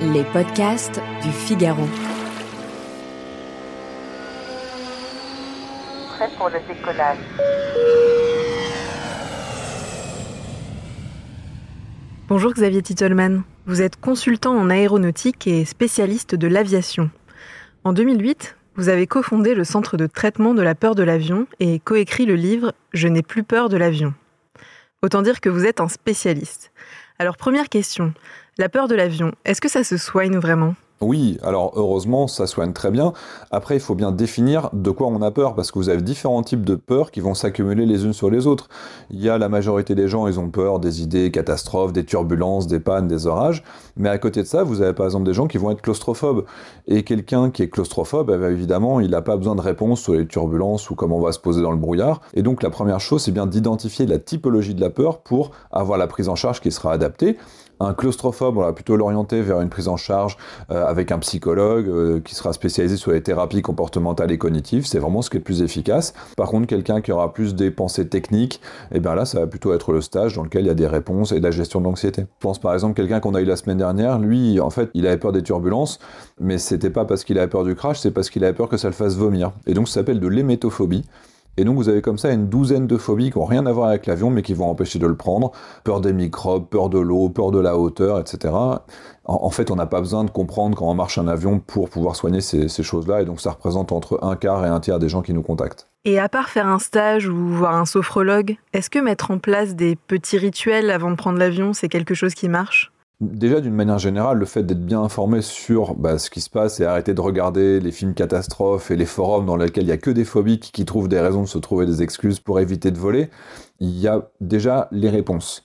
Les podcasts du Figaro. Prêt pour le décollage. Bonjour Xavier Titelman. Vous êtes consultant en aéronautique et spécialiste de l'aviation. En 2008, vous avez cofondé le Centre de traitement de la peur de l'avion et coécrit le livre Je n'ai plus peur de l'avion. Autant dire que vous êtes un spécialiste. Alors première question, la peur de l'avion, est-ce que ça se soigne vraiment? Oui, alors heureusement, ça soigne très bien. Après, il faut bien définir de quoi on a peur, parce que vous avez différents types de peurs qui vont s'accumuler les unes sur les autres. Il y a la majorité des gens, ils ont peur des idées catastrophes, des turbulences, des pannes, des orages. Mais à côté de ça, vous avez par exemple des gens qui vont être claustrophobes. Et quelqu'un qui est claustrophobe, eh bien, évidemment, il n'a pas besoin de réponse sur les turbulences ou comment on va se poser dans le brouillard. Et donc la première chose, c'est bien d'identifier la typologie de la peur pour avoir la prise en charge qui sera adaptée. Un claustrophobe, on va plutôt l'orienter vers une prise en charge euh, avec un psychologue euh, qui sera spécialisé sur les thérapies comportementales et cognitives. C'est vraiment ce qui est le plus efficace. Par contre, quelqu'un qui aura plus des pensées techniques, et eh bien là, ça va plutôt être le stage dans lequel il y a des réponses et de la gestion de l'anxiété. Je pense par exemple quelqu'un qu'on a eu la semaine dernière, lui, en fait, il avait peur des turbulences, mais c'était pas parce qu'il avait peur du crash, c'est parce qu'il avait peur que ça le fasse vomir. Et donc, ça s'appelle de l'hémétophobie. Et donc vous avez comme ça une douzaine de phobies qui n'ont rien à voir avec l'avion, mais qui vont empêcher de le prendre. Peur des microbes, peur de l'eau, peur de la hauteur, etc. En, fait, on n'a pas besoin de comprendre on marche un avion pour pouvoir soigner ces, ces choses-là. Et donc ça représente entre un quart et un tiers des gens qui nous contactent. Et à part faire un stage ou voir un sophrologue, est-ce que mettre en place des petits rituels avant de prendre l'avion, c'est quelque chose qui marche? Déjà, d'une manière générale, le fait d'être bien informé sur bah, ce qui se passe et arrêter de regarder les films catastrophes et les forums dans lesquels il n'y a que des phobiques qui trouvent des raisons de se trouver des excuses pour éviter de voler, il y a déjà les réponses.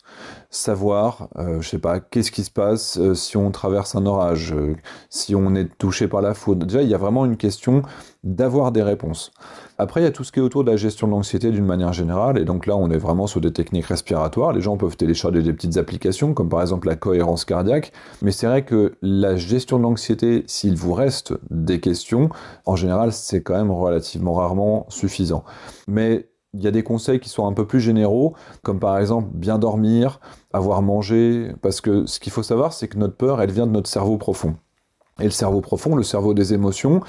Savoir, euh, je sais pas, qu'est-ce qui se passe euh, si on traverse un orage, euh, si on est touché par la foudre. Déjà, il y a vraiment une question d'avoir des réponses. Après, il y a tout ce qui est autour de la gestion de l'anxiété d'une manière générale, et donc là, on est vraiment sur des techniques respiratoires. Les gens peuvent télécharger des petites applications, comme par exemple la cohérence cardiaque, mais c'est vrai que la gestion de l'anxiété, s'il vous reste des questions, en général, c'est quand même relativement rarement suffisant. Mais il y a des conseils qui sont un peu plus généraux, comme par exemple bien dormir, avoir mangé, parce que ce qu'il faut savoir, c'est que notre peur, elle vient de notre cerveau profond. Et le cerveau profond, le cerveau des émotions,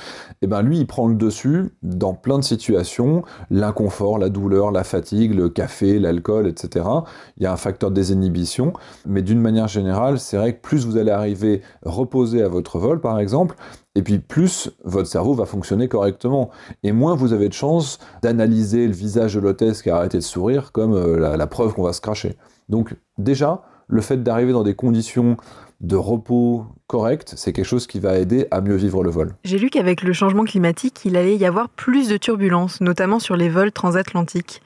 eh ben lui, il prend le dessus dans plein de situations, l'inconfort, la douleur, la fatigue, le café, l'alcool, etc. Il y a un facteur de désinhibition, mais d'une manière générale, c'est vrai que plus vous allez arriver reposé à votre vol, par exemple, et puis plus votre cerveau va fonctionner correctement. Et moins vous avez de chances d'analyser le visage de l'hôtesse qui a arrêté de sourire comme euh, la preuve qu'on va se cracher. Donc déjà, le fait d'arriver dans des conditions de repos correct, c'est quelque chose qui va aider à mieux vivre le vol. J'ai lu qu'avec le changement climatique, il allait y avoir plus de turbulences, notamment sur les vols transatlantiques.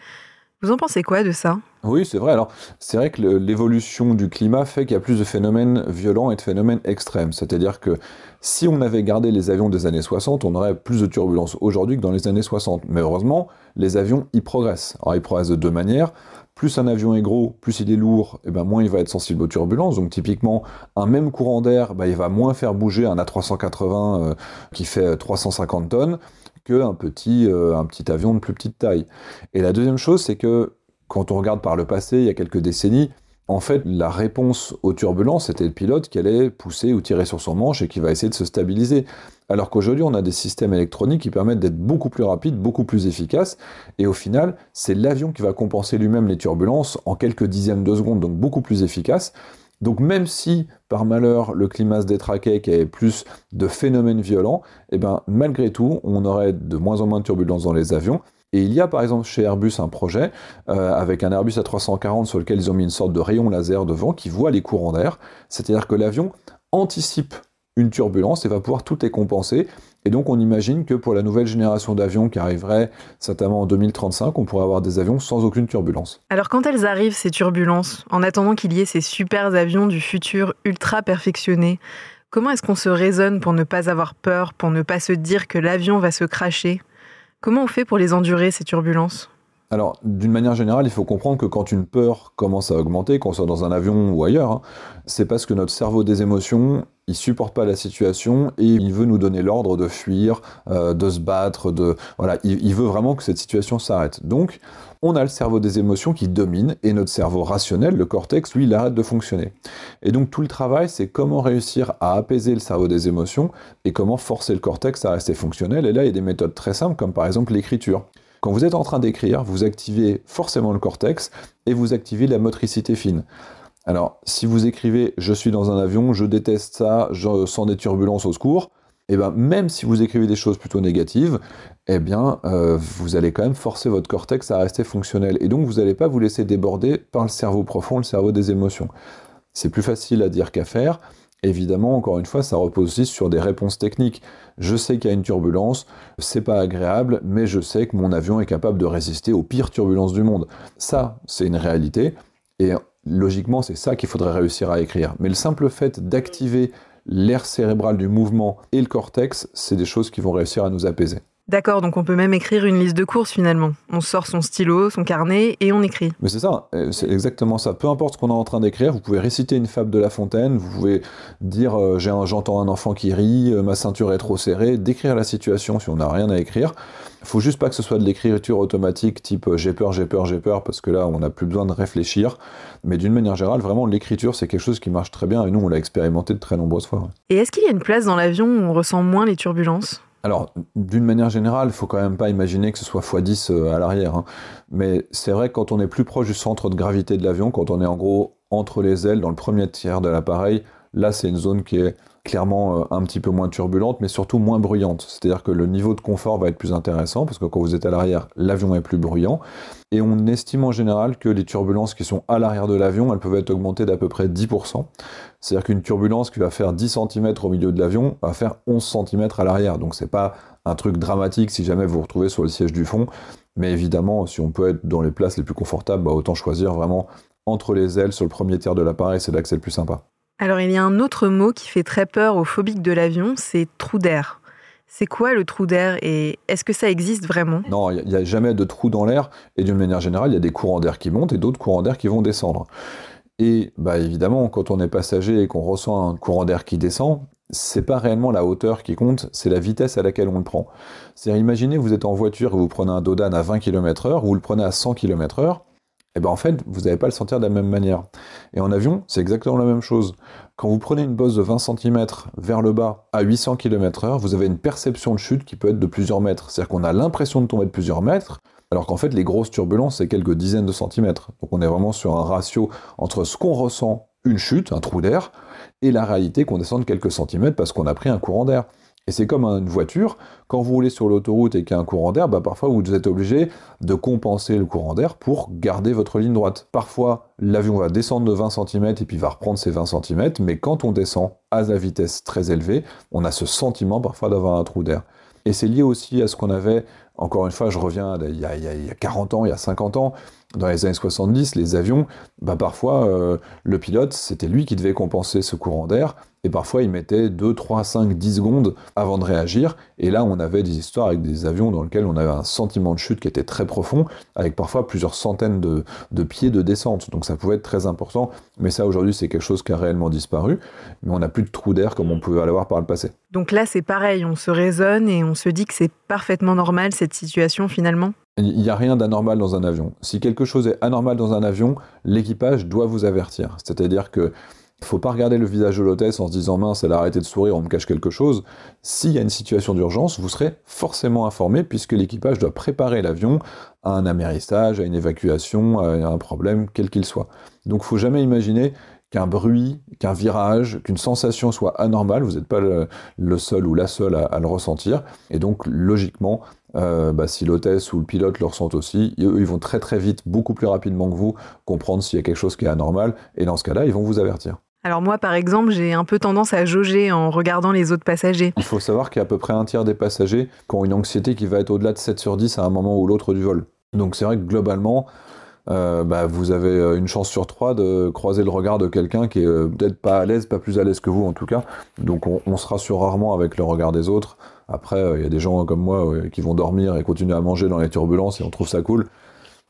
Vous en pensez quoi de ça? Oui, c'est vrai. Alors, c'est vrai que l'évolution du climat fait qu'il y a plus de phénomènes violents et de phénomènes extrêmes. C'est-à-dire que si on avait gardé les avions des années 60, on aurait plus de turbulences aujourd'hui que dans les années 60. Mais heureusement, les avions y progressent. Alors, ils progressent de deux manières plus un avion est gros, plus il est lourd, et ben moins il va être sensible aux turbulences. Donc typiquement, un même courant d'air, ben, il va moins faire bouger un A380 euh, qui fait 350 tonnes qu'un petit, euh, petit avion de plus petite taille. Et la deuxième chose, c'est que quand on regarde par le passé, il y a quelques décennies, en fait, la réponse aux turbulences, c'était le pilote qui allait pousser ou tirer sur son manche et qui va essayer de se stabiliser. Alors qu'aujourd'hui, on a des systèmes électroniques qui permettent d'être beaucoup plus rapides, beaucoup plus efficaces. Et au final, c'est l'avion qui va compenser lui-même les turbulences en quelques dixièmes de seconde, donc beaucoup plus efficace. Donc même si, par malheur, le climat se détraquait, qu'il y avait plus de phénomènes violents, eh ben, malgré tout, on aurait de moins en moins de turbulences dans les avions. Et il y a par exemple chez Airbus un projet euh, avec un Airbus A340 sur lequel ils ont mis une sorte de rayon laser devant qui voit les courants d'air. C'est-à-dire que l'avion anticipe une turbulence et va pouvoir tout les compenser. Et donc on imagine que pour la nouvelle génération d'avions qui arriverait certainement en 2035, on pourrait avoir des avions sans aucune turbulence. Alors quand elles arrivent, ces turbulences, en attendant qu'il y ait ces super avions du futur ultra perfectionnés, comment est-ce qu'on se raisonne pour ne pas avoir peur, pour ne pas se dire que l'avion va se cracher? Comment on fait pour les endurer, ces turbulences? Alors, d'une manière générale, il faut comprendre que quand une peur commence à augmenter, qu'on soit dans un avion ou ailleurs, hein, c'est parce que notre cerveau des émotions, il supporte pas la situation et il veut nous donner l'ordre de fuir, euh, de se battre, de voilà, il, veut vraiment que cette situation s'arrête. Donc, on a le cerveau des émotions qui domine et notre cerveau rationnel, le cortex, lui, il arrête de fonctionner. Et donc tout le travail, c'est comment réussir à apaiser le cerveau des émotions et comment forcer le cortex à rester fonctionnel. Et là, il y a des méthodes très simples, comme par exemple l'écriture. Quand vous êtes en train d'écrire, vous activez forcément le cortex et vous activez la motricité fine. Alors, si vous écrivez je suis dans un avion, je déteste ça, je sens des turbulences au secours, et eh ben même si vous écrivez des choses plutôt négatives, eh bien euh, vous allez quand même forcer votre cortex à rester fonctionnel et donc vous n'allez pas vous laisser déborder par le cerveau profond, le cerveau des émotions. C'est plus facile à dire qu'à faire. Évidemment, encore une fois, ça repose aussi sur des réponses techniques. Je sais qu'il y a une turbulence, c'est pas agréable, mais je sais que mon avion est capable de résister aux pires turbulences du monde. Ça, c'est une réalité, et logiquement, c'est ça qu'il faudrait réussir à écrire. Mais le simple fait d'activer l'air cérébral du mouvement et le cortex, c'est des choses qui vont réussir à nous apaiser. D'accord, donc on peut même écrire une liste de courses finalement. On sort son stylo, son carnet et on écrit. Mais c'est ça, euh, c'est exactement ça. Peu importe ce qu'on est en train d'écrire, vous pouvez réciter une fable de La Fontaine, vous pouvez dire euh, j'entends un enfant qui rit, euh, ma ceinture est trop serrée, décrire la situation si on n'a rien à écrire. Il faut juste pas que ce soit de l'écriture automatique type j'ai peur, j'ai peur, j'ai peur, parce que là on n'a plus besoin de réfléchir. Mais d'une manière générale, vraiment l'écriture c'est quelque chose qui marche très bien et nous on l'a expérimenté de très nombreuses fois. Et est-ce qu'il y a une place dans l'avion où on ressent moins les turbulences? Alors, d'une manière générale, il faut quand même pas imaginer que ce soit x10 euh, à l'arrière. Hein. Mais c'est vrai que quand on est plus proche du centre de gravité de l'avion, quand on est en gros entre les ailes, dans le premier tiers de l'appareil, là c'est une zone qui est clairement euh, un petit peu moins turbulente, mais surtout moins bruyante. C'est-à-dire que le niveau de confort va être plus intéressant, parce que quand vous êtes à l'arrière, l'avion est plus bruyant. Et on estime en général que les turbulences qui sont à l'arrière de l'avion, elles peuvent être augmentées d'à peu près 10%. C'est-à-dire qu'une turbulence qui va faire 10 cm au milieu de l'avion va faire 11 cm à l'arrière. Donc c'est pas un truc dramatique si jamais vous vous retrouvez sur le siège du fond. Mais évidemment, si on peut être dans les places les plus confortables, bah, autant choisir vraiment entre les ailes sur le premier tiers de l'appareil, c'est là que c'est le plus sympa. Alors il y a un autre mot qui fait très peur aux phobiques de l'avion, c'est trou d'air. C'est quoi le trou d'air et est-ce que ça existe vraiment? Non, il n'y a, jamais de trou dans l'air et d'une manière générale, il y a des courants d'air qui montent et d'autres courants d'air qui vont descendre. Et bah évidemment, quand on est passager et qu'on ressent un courant d'air qui descend, c'est pas réellement la hauteur qui compte, c'est la vitesse à laquelle on le prend. C'est-à-dire, imaginez, vous êtes en voiture et vous prenez un Dodan à 20 km/h, ou vous le prenez à 100 km/h, et ben en fait, vous n'allez pas le sentir de la même manière. Et en avion, c'est exactement la même chose. Quand vous prenez une bosse de 20 cm vers le bas à 800 km/h, vous avez une perception de chute qui peut être de plusieurs mètres. C'est-à-dire qu'on a l'impression de tomber de plusieurs mètres, alors qu'en fait, les grosses turbulences, c'est quelques dizaines de centimètres. Donc on est vraiment sur un ratio entre ce qu'on ressent, une chute, un trou d'air, et la réalité qu'on descend de quelques centimètres parce qu'on a pris un courant d'air. Et c'est comme une voiture, quand vous roulez sur l'autoroute et qu'il y a un courant d'air, bah parfois vous êtes obligé de compenser le courant d'air pour garder votre ligne droite. Parfois, l'avion va descendre de 20 cm et puis va reprendre ses 20 cm, mais quand on descend à la vitesse très élevée, on a ce sentiment parfois d'avoir un trou d'air. Et c'est lié aussi à ce qu'on avait, encore une fois, je reviens il y, a, il y, a, 40 ans, il y a 50 ans, dans les années 70, les avions, bah parfois, euh, le pilote, c'était lui qui devait compenser ce courant d'air, et parfois, il mettait 2, 3, 5, 10 secondes avant de réagir. Et là, on avait des histoires avec des avions dans lesquels on avait un sentiment de chute qui était très profond, avec parfois plusieurs centaines de, pieds de descente. Donc ça pouvait être très important. Mais ça, aujourd'hui, c'est quelque chose qui a réellement disparu. Mais on n'a plus de trou d'air comme on pouvait l'avoir par le passé. Donc là, c'est pareil. On se raisonne et on se dit que c'est parfaitement normal cette situation finalement il n'y a rien d'anormal dans un avion. Si quelque chose est anormal dans un avion, l'équipage doit vous avertir. C'est-à-dire que faut pas regarder le visage de l'hôtesse en se disant mince, elle a arrêté de sourire, on me cache quelque chose. S'il y a une situation d'urgence, vous serez forcément informé puisque l'équipage doit préparer l'avion à un amérissage, à une évacuation, à un problème, quel qu'il soit. Donc il faut jamais imaginer qu'un bruit, qu'un virage, qu'une sensation soit anormale. Vous n'êtes pas le, seul ou la seule à, le ressentir. Et donc logiquement, euh, bah, si l'hôtesse ou le pilote le ressentent aussi, ils, ils vont très très vite, beaucoup plus rapidement que vous, comprendre s'il y a quelque chose qui est anormal. Et dans ce cas-là, ils vont vous avertir. Alors moi, par exemple, j'ai un peu tendance à jauger en regardant les autres passagers. Il faut savoir qu'il y a à peu près un tiers des passagers qui ont une anxiété qui va être au-delà de 7 sur 10 à un moment ou l'autre du vol. Donc c'est vrai que globalement, euh, bah, vous avez euh, une chance sur trois de croiser le regard de quelqu'un qui est euh, peut-être pas à l'aise, pas plus à l'aise que vous en tout cas. Donc on, on se rassure rarement avec le regard des autres. Après, il y a des gens comme moi qui vont dormir et continuer à manger dans les turbulences et on trouve ça cool.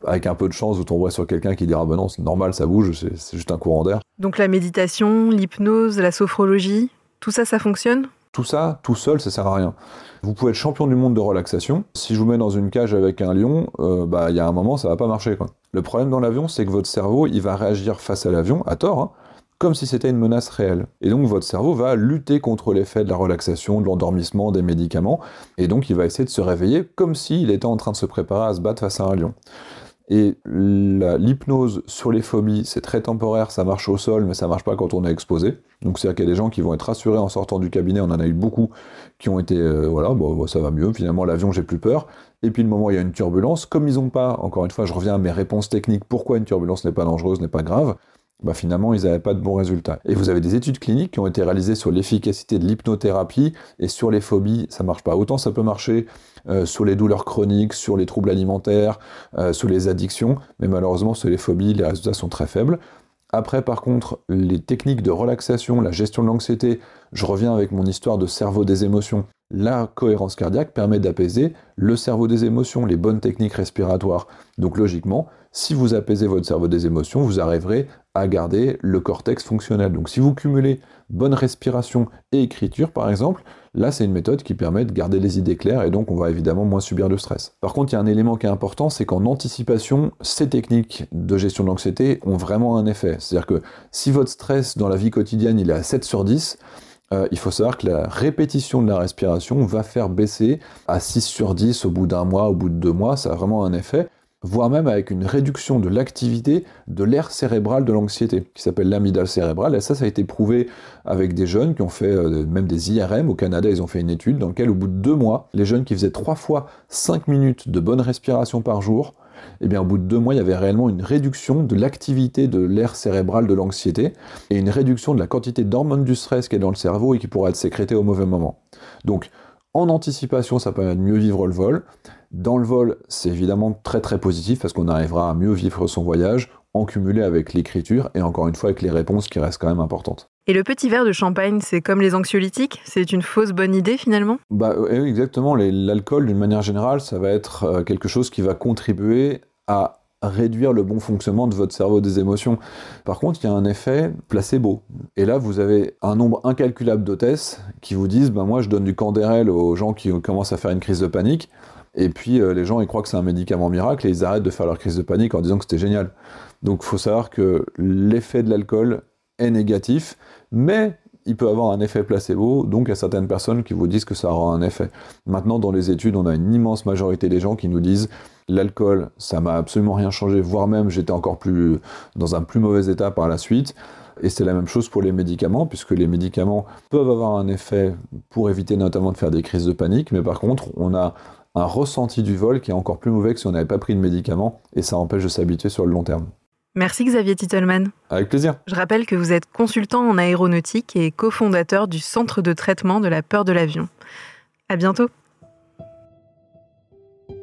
Avec un peu de chance, vous tomberez sur quelqu'un qui dira bah non, c'est normal, ça bouge, c'est juste un courant d'air. Donc la méditation, l'hypnose, la sophrologie, tout ça, ça fonctionne? Tout ça, tout seul, ça sert à rien. Vous pouvez être champion du monde de relaxation. Si je vous mets dans une cage avec un lion, euh, bah il y a un moment, ça va pas marcher. Quoi. Le problème dans l'avion, c'est que votre cerveau, il va réagir face à l'avion, à tort, hein, comme si c'était une menace réelle. Et donc votre cerveau va lutter contre l'effet de la relaxation, de l'endormissement, des médicaments, et donc il va essayer de se réveiller comme s'il était en train de se préparer à se battre face à un lion. Et l'hypnose sur les phobies, c'est très temporaire, ça marche au sol, mais ça marche pas quand on est exposé. Donc c'est-à-dire qu'il y a des gens qui vont être rassurés en sortant du cabinet, on en a eu beaucoup qui ont été, euh, voilà, bon, ça va mieux, finalement l'avion j'ai plus peur. Et puis le moment où il y a une turbulence, comme ils n'ont pas, encore une fois je reviens à mes réponses techniques, pourquoi une turbulence n'est pas dangereuse, n'est pas grave, bah finalement, ils n'avaient pas de bons résultats. Et vous avez des études cliniques qui ont été réalisées sur l'efficacité de l'hypnothérapie et sur les phobies, ça marche pas. Autant ça peut marcher euh, sur les douleurs chroniques, sur les troubles alimentaires, euh, sur les addictions, mais malheureusement sur les phobies, les résultats sont très faibles. Après, par contre, les techniques de relaxation, la gestion de l'anxiété, je reviens avec mon histoire de cerveau des émotions. La cohérence cardiaque permet d'apaiser le cerveau des émotions, les bonnes techniques respiratoires. Donc logiquement, si vous apaisez votre cerveau des émotions, vous arriverez à garder le cortex fonctionnel. Donc si vous cumulez bonne respiration et écriture par exemple, là c'est une méthode qui permet de garder les idées claires et donc on va évidemment moins subir de stress. Par contre, il y a un élément qui est important, c'est qu'en anticipation, ces techniques de gestion de l'anxiété ont vraiment un effet. C'est-à-dire que si votre stress dans la vie quotidienne il est à 7 sur 10, euh, il faut savoir que la répétition de la respiration va faire baisser à 6 sur 10 au bout d'un mois, au bout de deux mois, ça a vraiment un effet, voire même avec une réduction de l'activité de l'aire cérébrale de l'anxiété, qui s'appelle l'amygdale cérébrale, et ça, ça a été prouvé avec des jeunes qui ont fait euh, même des IRM, au Canada, ils ont fait une étude dans laquelle au bout de deux mois, les jeunes qui faisaient trois fois 5 minutes de bonne respiration par jour, eh bien, au bout de deux mois, il y avait réellement une réduction de l'activité de l'aire cérébrale de l'anxiété et une réduction de la quantité d'hormones du stress qui est dans le cerveau et qui pourra être sécrétée au mauvais moment. Donc, en anticipation, ça permet de mieux vivre le vol. Dans le vol, c'est évidemment très très positif parce qu'on arrivera à mieux vivre son voyage en cumulé avec l'écriture et encore une fois avec les réponses qui restent quand même importantes. Et le petit verre de champagne, c'est comme les anxiolytiques? C'est une fausse bonne idée finalement? Bah oui, exactement. L'alcool, d'une manière générale, ça va être euh, quelque chose qui va contribuer à réduire le bon fonctionnement de votre cerveau des émotions. Par contre, il y a un effet placebo. Et là, vous avez un nombre incalculable d'hôtesses qui vous disent ben moi, je donne du candérel aux gens qui commencent à faire une crise de panique. Et puis, euh, les gens, ils croient que c'est un médicament miracle et ils arrêtent de faire leur crise de panique en disant que c'était génial. Donc, il faut savoir que l'effet de l'alcool est négatif, mais il peut avoir un effet placebo, donc il y a certaines personnes qui vous disent que ça aura un effet. Maintenant, dans les études, on a une immense majorité des gens qui nous disent l'alcool, ça m'a absolument rien changé, voire même j'étais encore plus dans un plus mauvais état par la suite. Et c'est la même chose pour les médicaments, puisque les médicaments peuvent avoir un effet pour éviter notamment de faire des crises de panique, mais par contre, on a un ressenti du vol qui est encore plus mauvais que si on n'avait pas pris de médicaments, et ça empêche de s'habituer sur le long terme. Merci Xavier Titelman. Avec plaisir. Je rappelle que vous êtes consultant en aéronautique et cofondateur du Centre de traitement de la peur de l'avion. À bientôt.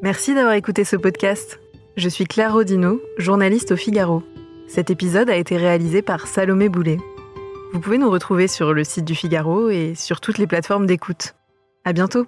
Merci d'avoir écouté ce podcast. Je suis Claire Rodino, journaliste au Figaro. Cet épisode a été réalisé par Salomé Boulet. Vous pouvez nous retrouver sur le site du Figaro et sur toutes les plateformes d'écoute. À bientôt.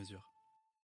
mesure.